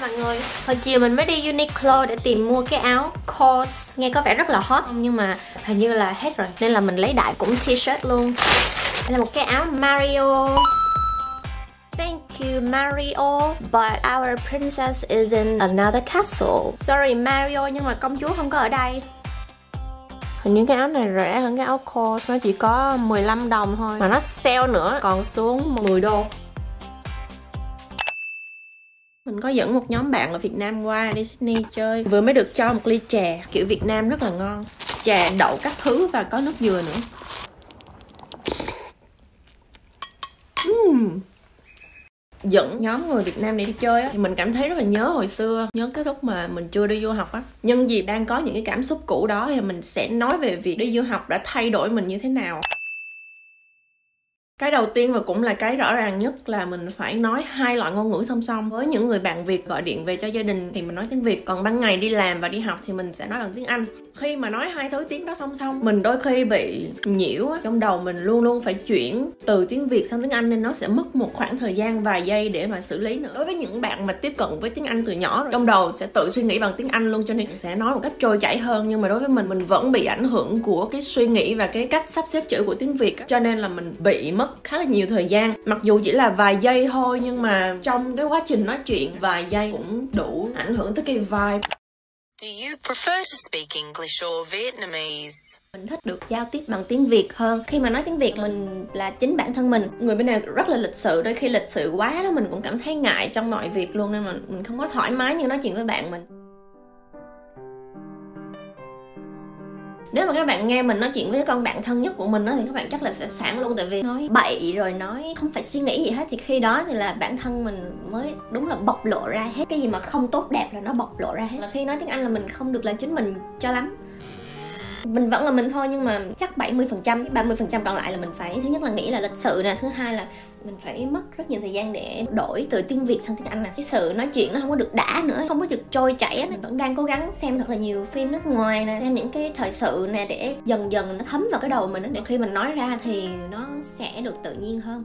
mọi người. Hồi chiều mình mới đi Uniqlo để tìm mua cái áo Kors. Nghe có vẻ rất là hot, Nhưng mà hình như là hết rồi, Nên là mình lấy đại cũng t-shirt luôn. Đây là một cái áo Mario. Thank you, Mario, But our princess is in another castle. Sorry, Mario, nhưng mà công chúa không có ở đây. Hình như cái áo này rẻ hơn cái áo Kors, Nó chỉ có 15 đồng thôi. Mà nó sale nữa, còn xuống 10 đô mình có dẫn một nhóm bạn ở Việt Nam qua đi Sydney chơi. Vừa mới được cho một ly trà, Kiểu Việt Nam rất là ngon. Trà đậu các thứ và có nước dừa nữa. Uhm. Dẫn nhóm người Việt Nam này đi chơi á, Thì mình cảm thấy rất là nhớ hồi xưa, Nhớ cái lúc mà mình chưa đi du học á. Nhân dịp đang có những cái cảm xúc cũ đó Thì mình sẽ nói về việc đi du học đã thay đổi mình như thế nào cái đầu tiên và cũng là cái rõ ràng nhất là mình phải nói hai loại ngôn ngữ song song. Với những người bạn việt gọi điện về cho gia đình thì mình nói tiếng việt, còn ban ngày đi làm và đi học thì mình sẽ nói bằng tiếng anh. Khi mà nói hai thứ tiếng đó song song, mình đôi khi bị nhiễu trong đầu mình luôn luôn phải chuyển từ tiếng việt sang tiếng anh nên nó sẽ mất một khoảng thời gian vài giây để mà xử lý nữa. Đối với những bạn mà tiếp cận với tiếng anh từ nhỏ trong đầu sẽ tự suy nghĩ bằng tiếng anh luôn, cho nên sẽ nói một cách trôi chảy hơn. Nhưng mà đối với mình mình vẫn bị ảnh hưởng của cái suy nghĩ và cái cách sắp xếp chữ của tiếng việt cho nên là mình bị mất khá là nhiều thời gian mặc dù chỉ là vài giây thôi nhưng mà trong cái quá trình nói chuyện vài giây cũng đủ ảnh hưởng tới cái vibe Do you prefer to speak English or Vietnamese? Mình thích được giao tiếp bằng tiếng Việt hơn. Khi mà nói tiếng Việt mình là chính bản thân mình. Người bên này rất là lịch sự, đôi khi lịch sự quá đó mình cũng cảm thấy ngại trong mọi việc luôn nên mà mình không có thoải mái như nói chuyện với bạn mình. Nếu mà các bạn nghe mình nói chuyện với con bạn thân nhất của mình đó, thì các bạn chắc là sẽ sẵn luôn tại vì nói bậy rồi nói không phải suy nghĩ gì hết. Thì khi đó thì là bản thân mình mới đúng là bộc lộ ra hết. Cái gì mà không tốt đẹp là nó bộc lộ ra hết. Là khi nói tiếng anh là mình không được là chính mình cho lắm mình vẫn là mình thôi, nhưng mà chắc 70 phần trăm 30 phần trăm còn lại là mình phải, thứ nhất là nghĩ là lịch sự nè, thứ hai là mình phải mất rất nhiều thời gian để đổi từ tiếng việt sang tiếng anh nè. Cái sự nói chuyện nó không có được đã nữa, không có được trôi chảy mình vẫn đang cố gắng xem thật là nhiều phim nước ngoài nè, xem những cái thời sự nè để dần dần nó thấm vào cái đầu mình để khi mình nói ra thì nó sẽ được tự nhiên hơn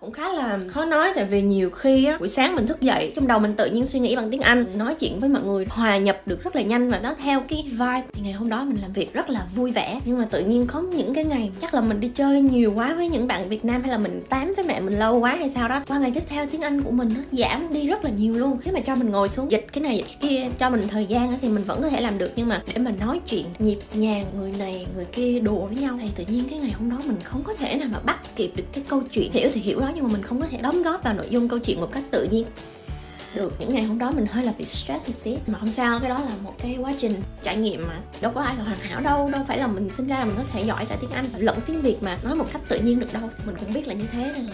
cũng khá là khó nói tại vì nhiều khi á, buổi sáng mình thức dậy, trong đầu mình tự nhiên suy nghĩ bằng tiếng anh, nói chuyện với mọi người, hòa nhập được rất là nhanh và nó theo cái vibe. Thì ngày hôm đó mình làm việc rất là vui vẻ, nhưng mà tự nhiên có những cái ngày, chắc là mình đi chơi nhiều quá với những bạn việt nam hay là mình tám với mẹ mình lâu quá hay sao đó, qua ngày tiếp theo tiếng anh của mình nó giảm đi rất là nhiều luôn. Nếu mà cho mình ngồi xuống dịch cái này, dịch cái kia, cho mình thời gian thì mình vẫn có thể làm được. Nhưng mà để mà nói chuyện nhịp nhàng, người này, người kia đùa với nhau, thì tự nhiên cái ngày hôm đó mình không có thể nào mà bắt kịp được cái câu chuyện hiểu thì hiểu đó nhưng mà mình không có thể đóng góp vào nội dung câu chuyện một cách tự nhiên. Được, những ngày hôm đó mình hơi là bị stress một xíu. Mà không sao, cái đó là một cái quá trình trải nghiệm mà đâu có ai là hoàn hảo đâu đâu phải là mình sinh ra mình có thể giỏi cả tiếng anh lẫn tiếng việt mà, nói một cách tự nhiên được đâu. Mình cũng biết là như thế nên là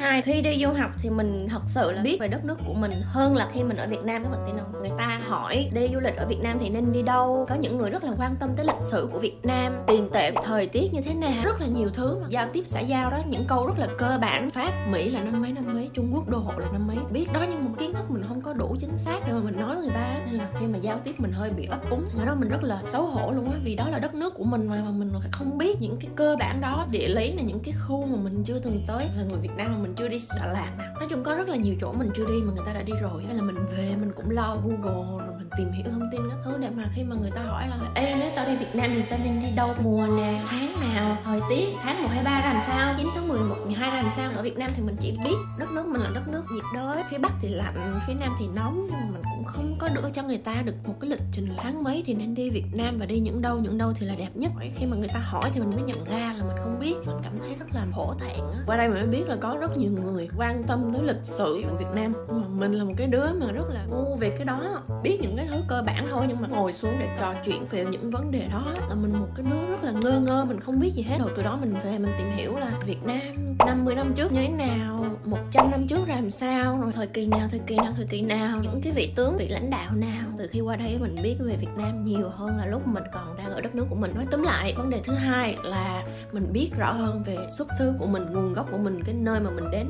cái thứ hai khi đi du học thì mình thật sự là biết về đất nước của mình hơn là khi mình ở việt nam các bạn tin không? Người ta hỏi đi du lịch ở việt nam thì nên đi đâu? Có những người rất là quan tâm tới lịch sử của việt nam tiền tệ thời tiết như thế nào rất là nhiều thứ mà. Giao tiếp xã giao đó những câu rất là cơ bản. Pháp mỹ là năm mấy năm mấy trung quốc đô hộ là năm mấy. Biết đó nhưng mà kiến thức mình không có đủ chính xác để mà mình nói người ta nên là khi mà giao tiếp mình hơi bị ấp úng. Ở đó mình rất là xấu hổ luôn á vì đó là đất nước của mình mà, mà mình không biết những cái cơ bản đó địa lý là những cái khu mà mình chưa từng tới. Là người việt nam mà mình chưa đi Đà Lạt nè. Nói chung có rất là nhiều chỗ mình chưa đi mà người ta đã đi rồi. Hay là mình về mình cũng lo Google rồi mình tìm hiểu thông tin các thứ để mà khi mà người ta hỏi là ê nếu tao đi Việt Nam thì tao nên đi đâu mùa nè, tháng nào thời tiết tháng 1, 2, 3 làm sao? 9 tháng 11, 12 làm sao? Ở Việt Nam thì mình chỉ biết đất nước mình là đất nước nhiệt đới phía Bắc thì lạnh phía Nam thì nóng. Nhưng mà mình cũng không có đưa cho người ta được một cái lịch trình tháng mấy thì nên đi Việt Nam và đi những đâu những đâu thì là đẹp nhất. Khi mà người ta hỏi thì mình mới nhận ra là mình không biết. Mình cảm thấy rất là hổ thẹn á. Qua đây mình mới biết là có rất nhiều người quan tâm tới lịch sử của Việt Nam. Nhưng mà mình là một cái đứa mà rất là ngu về cái đó. Biết những cái thứ cơ bản thôi nhưng mà ngồi xuống để trò chuyện về những vấn đề đó là mình một cái đứa rất là ngơ ngơ mình không biết gì hết. Rồi từ đó mình về mình tìm hiểu là Việt Nam 50 năm trước như thế nào 100 năm trước làm sao rồi thời kỳ nào thời kỳ nào thời kỳ nào những cái vị tướng vị lãnh đạo nào. Từ khi qua đây mình biết về Việt Nam nhiều hơn là lúc mình còn đang ở đất nước của mình. Nói tóm lại vấn đề thứ hai là mình biết rõ hơn về xuất xứ của mình nguồn gốc của mình cái nơi mà mình đến.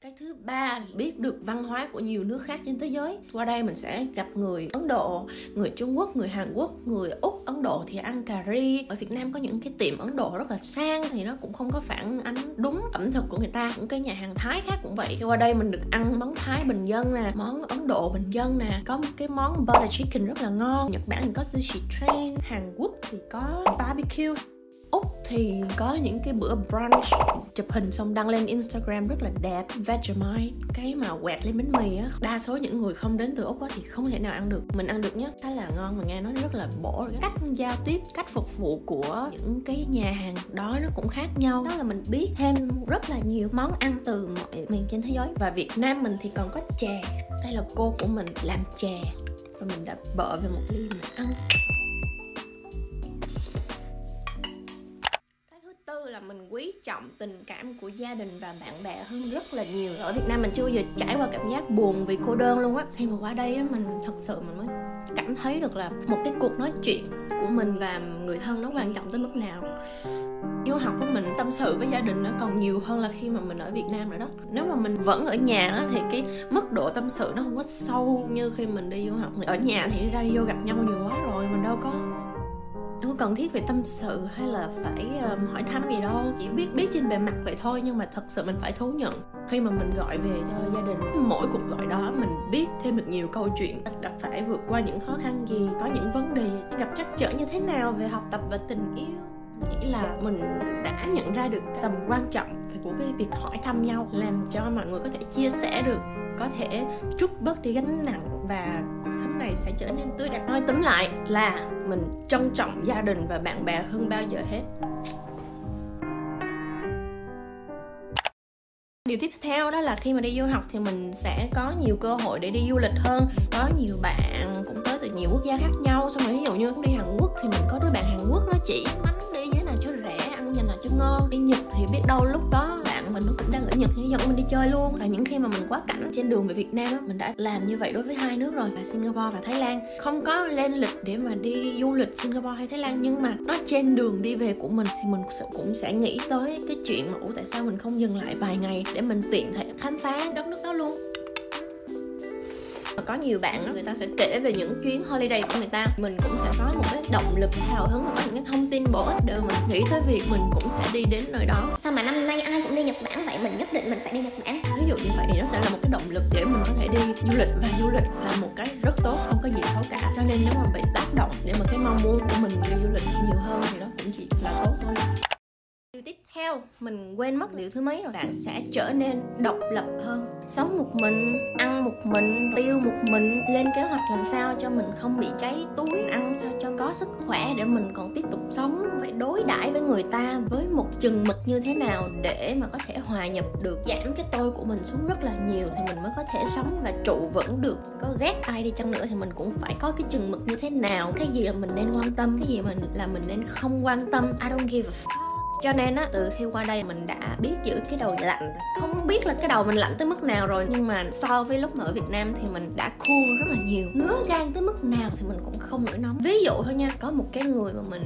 Cái thứ ba, biết được văn hóa của nhiều nước khác trên thế giới. Qua đây mình sẽ gặp người ấn độ, người trung quốc, người hàn quốc, người úc, ấn độ thì ăn cà ri. Ở việt nam có những cái tiệm ấn độ rất là sang thì nó cũng không có phản ánh đúng ẩm thực của người ta. Những cái nhà hàng thái khác cũng vậy. Qua đây mình được ăn món thái bình dân nè, món ấn độ bình dân nè. Có một cái món butter chicken rất là ngon. Nhật bản thì có sushi train, hàn quốc thì có barbecue. Úc thì có những cái bữa brunch chụp hình xong đăng lên Instagram rất là đẹp Vegemite cái mà quẹt lên bánh mì á. Đa số những người không đến từ Úc á thì không thể nào ăn được. Mình ăn được nhá, khá là ngon mà nghe nói rất là bổ. Cách giao tiếp cách phục vụ của những cái nhà hàng đó nó cũng khác nhau. Đó là mình biết thêm rất là nhiều món ăn từ mọi miền trên thế giới. Và Việt Nam mình thì còn có chè. Đây là cô của mình làm chè. Và mình đã bợ về một ly mình ăn. Trọng tình cảm của gia đình và bạn bè hơn rất là nhiều. Ở Việt Nam mình chưa bao giờ trải qua cảm giác buồn vì cô đơn luôn á. Khi mà qua đây á, mình thật sự mình mới cảm thấy được là một cái cuộc nói chuyện của mình và người thân nó quan trọng tới mức nào. Du học của mình, tâm sự với gia đình nó còn nhiều hơn là khi mà mình ở Việt Nam rồi đó. Nếu mà mình vẫn ở nhà đó thì cái mức độ tâm sự nó không có sâu như khi mình đi du học. Ở nhà thì ra đi vô gặp nhau nhiều quá rồi, mình đâu có không cần thiết phải tâm sự hay là phải um, hỏi thăm gì đâu. Chỉ biết biết trên bề mặt vậy thôi nhưng mà thật sự mình phải thú nhận. Khi mà mình gọi về cho gia đình mỗi cuộc gọi đó mình biết thêm được nhiều câu chuyện đã phải vượt qua những khó khăn gì có những vấn đề gặp trắc trở như thế nào về học tập và tình yêu. Nghĩ là mình đã nhận ra được tầm quan trọng của cái việc hỏi thăm nhau làm cho mọi người có thể chia sẻ được, có thể trút bớt đi gánh nặng và cuộc sống này sẽ trở nên tươi đẹp. Nói tóm lại là mình trân trọng gia đình và bạn bè hơn bao giờ hết. Điều tiếp theo đó là khi mà đi du học thì mình sẽ có nhiều cơ hội để đi du lịch hơn. Có nhiều bạn cũng tới từ nhiều quốc gia khác nhau. Xong rồi ví dụ như đi hàn quốc thì mình có đứa bạn hàn quốc nó chỉ bánh đi như thế nào cho rẻ cho ngon, đi nhật thì biết đâu lúc đó bạn mình nó cũng đang ở Nhật thì dẫn mình đi chơi luôn. Và những khi mà mình quá cảnh trên đường về Việt Nam á, mình đã làm như vậy đối với hai nước rồi, là Singapore và Thái Lan. Không có lên lịch để mà đi du lịch Singapore hay Thái Lan, nhưng mà nó trên đường đi về của mình thì mình cũng sẽ nghĩ tới cái chuyện mà, ủa, tại sao mình không dừng lại vài ngày để mình tiện thể khám phá đất nước đó luôn? Có nhiều bạn đó, người ta sẽ kể về những chuyến holiday của người ta. Mình cũng sẽ có một cái động lực hào hứng và có những cái thông tin bổ ích để mình nghĩ tới việc mình cũng sẽ đi đến nơi đó. Sao mà năm nay ai cũng đi nhật bản vậy? Mình nhất định mình phải đi nhật bản. Ví dụ như vậy thì nó sẽ là một cái động lực để mình có thể đi du lịch và du lịch là một cái rất tốt không có gì xấu cả. Cho nên nếu mà bị tác động để mà cái mong muốn của mình đi du lịch nhiều hơn thì đó cũng chỉ là tốt thôi theo, mình quên mất điều thứ mấy rồi. Bạn sẽ trở nên độc lập hơn. Sống một mình, ăn một mình, tiêu một mình, lên kế hoạch làm sao cho mình không bị cháy túi, ăn sao cho có sức khỏe để mình còn tiếp tục sống, phải đối đãi với người ta với một chừng mực như thế nào để mà có thể hòa nhập được. Giảm cái tôi của mình xuống rất là nhiều thì mình mới có thể sống và trụ vững được. Có ghét ai đi chăng nữa thì mình cũng phải có cái chừng mực như thế nào. Cái gì là mình nên quan tâm, cái gì mình, là mình nên không quan tâm. I don't give a fuck cho nên á, từ khi qua đây mình đã biết giữ cái đầu lạnh. Không biết là cái đầu mình lạnh tới mức nào rồi, nhưng mà so với lúc mà ở Việt Nam thì mình đã cool rất là nhiều. Ngứa gan tới mức nào thì mình cũng không nổi nóng. Ví dụ thôi nha, có một cái người mà mình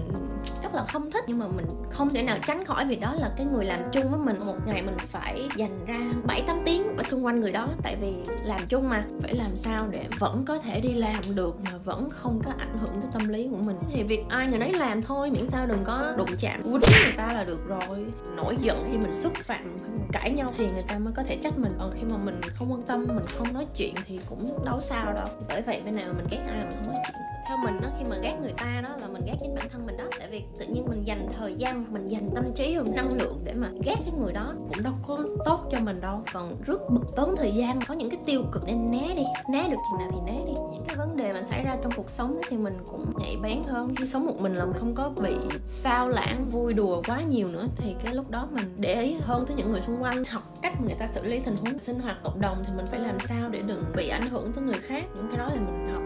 rất là không thích nhưng mà mình không thể nào tránh khỏi vì đó là cái người làm chung với mình. Một ngày mình phải dành ra 7 8 tiếng ở xung quanh người đó, tại vì làm chung mà. Phải làm sao để vẫn có thể đi làm được mà vẫn không có ảnh hưởng tới tâm lý của mình? Thì việc ai người nấy làm thôi, miễn sao đừng có đụng chạm. Quýnh người ta là được rồi. Nổi giận khi mình xúc phạm, cãi nhau thì người ta mới có thể trách mình. Còn khi mà mình không quan tâm, mình không nói chuyện thì cũng đâu sao đâu. Bởi vậy bên nào mình ghét ai mình không nói chuyện theo mình đó khi mà ghét người ta đó là mình ghét chính bản thân mình đó. Tại vì tự nhiên mình dành thời gian, mình dành tâm trí và năng lượng để mà ghét cái người đó cũng đâu có tốt cho mình đâu. Còn rất bực tốn thời gian, có những cái tiêu cực nên né đi. Né được chừng nào thì né đi. Những cái vấn đề mà xảy ra trong cuộc sống thì mình cũng nhạy bén hơn. Khi sống một mình là mình không có bị sao lãng, vui đùa quá nhiều nữa. Thì cái lúc đó mình để ý hơn tới những người xung quanh, học cách người ta xử lý tình huống sinh hoạt cộng đồng thì mình phải làm sao để đừng bị ảnh hưởng tới người khác. Những cái đó là mình học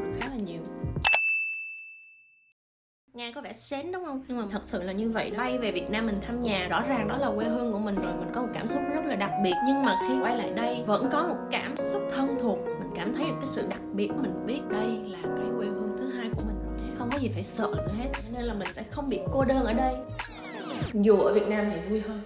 nghe có vẻ xến đúng không? Nhưng mà thật sự là như vậy. Bay về Việt Nam mình thăm nhà rõ ràng đó là quê hương của mình rồi. Mình có một cảm xúc rất là đặc biệt. Nhưng mà khi quay lại đây vẫn có một cảm xúc thân thuộc. Mình cảm thấy được cái sự đặc biệt mình biết đây là cái quê hương thứ hai của mình rồi. Không có gì phải sợ nữa hết. Nên là mình sẽ không bị cô đơn ở đây. Dù ở Việt Nam thì vui hơn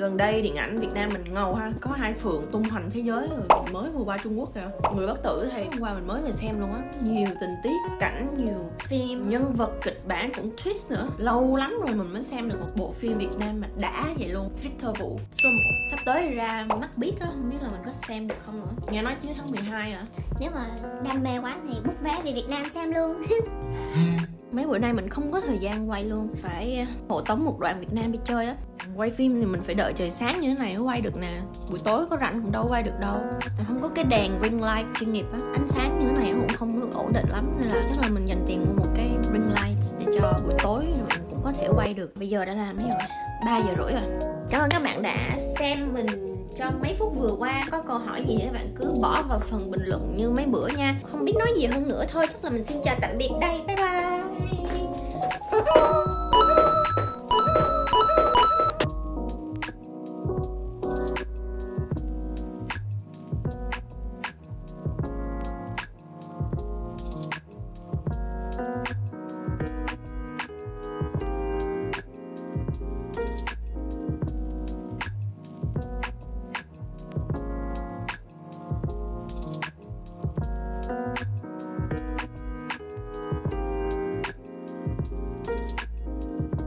gần đây điện ảnh Việt Nam mình ngầu ha, có hai phượng tung hoành thế giới rồi mới vừa qua Trung Quốc kìa. Người bất tử thì hôm qua mình mới về xem luôn á. Nhiều tình tiết, cảnh, nhiều phim, nhân vật kịch bản cũng twist nữa. Lâu lắm rồi mình mới xem được một bộ phim Việt Nam mà đã vậy luôn. Victor Vũ số một sắp tới ra mắt biết đó không biết là mình có xem được không nữa. Nghe nói chứ tháng 12 à nếu mà đam mê quá thì bút vé về Việt Nam xem luôn. mấy bữa nay mình không có thời gian quay luôn. Phải ờ, hộ tống một đoạn Việt Nam đi chơi á. Quay phim thì mình phải đợi trời sáng như thế này mới quay được nè. Buổi tối có rảnh cũng đâu quay được đâu. Tại không có cái đèn ring light chuyên nghiệp á. Ánh sáng như thế này cũng không được ổn định lắm. Nên là chắc là mình dành tiền mua một cái ring light để cho buổi tối mình cũng có thể quay được. Bây giờ đã làm mấy rồi? Ba giờ rưỡi rồi. Cảm ơn các bạn đã xem mình trong mấy phút vừa qua. Có câu hỏi gì thì các bạn cứ bỏ vào phần bình luận như mấy bữa nha. Không biết nói gì hơn nữa thôi. Chắc là mình xin chào tạm biệt đây. Bye bye. Woo!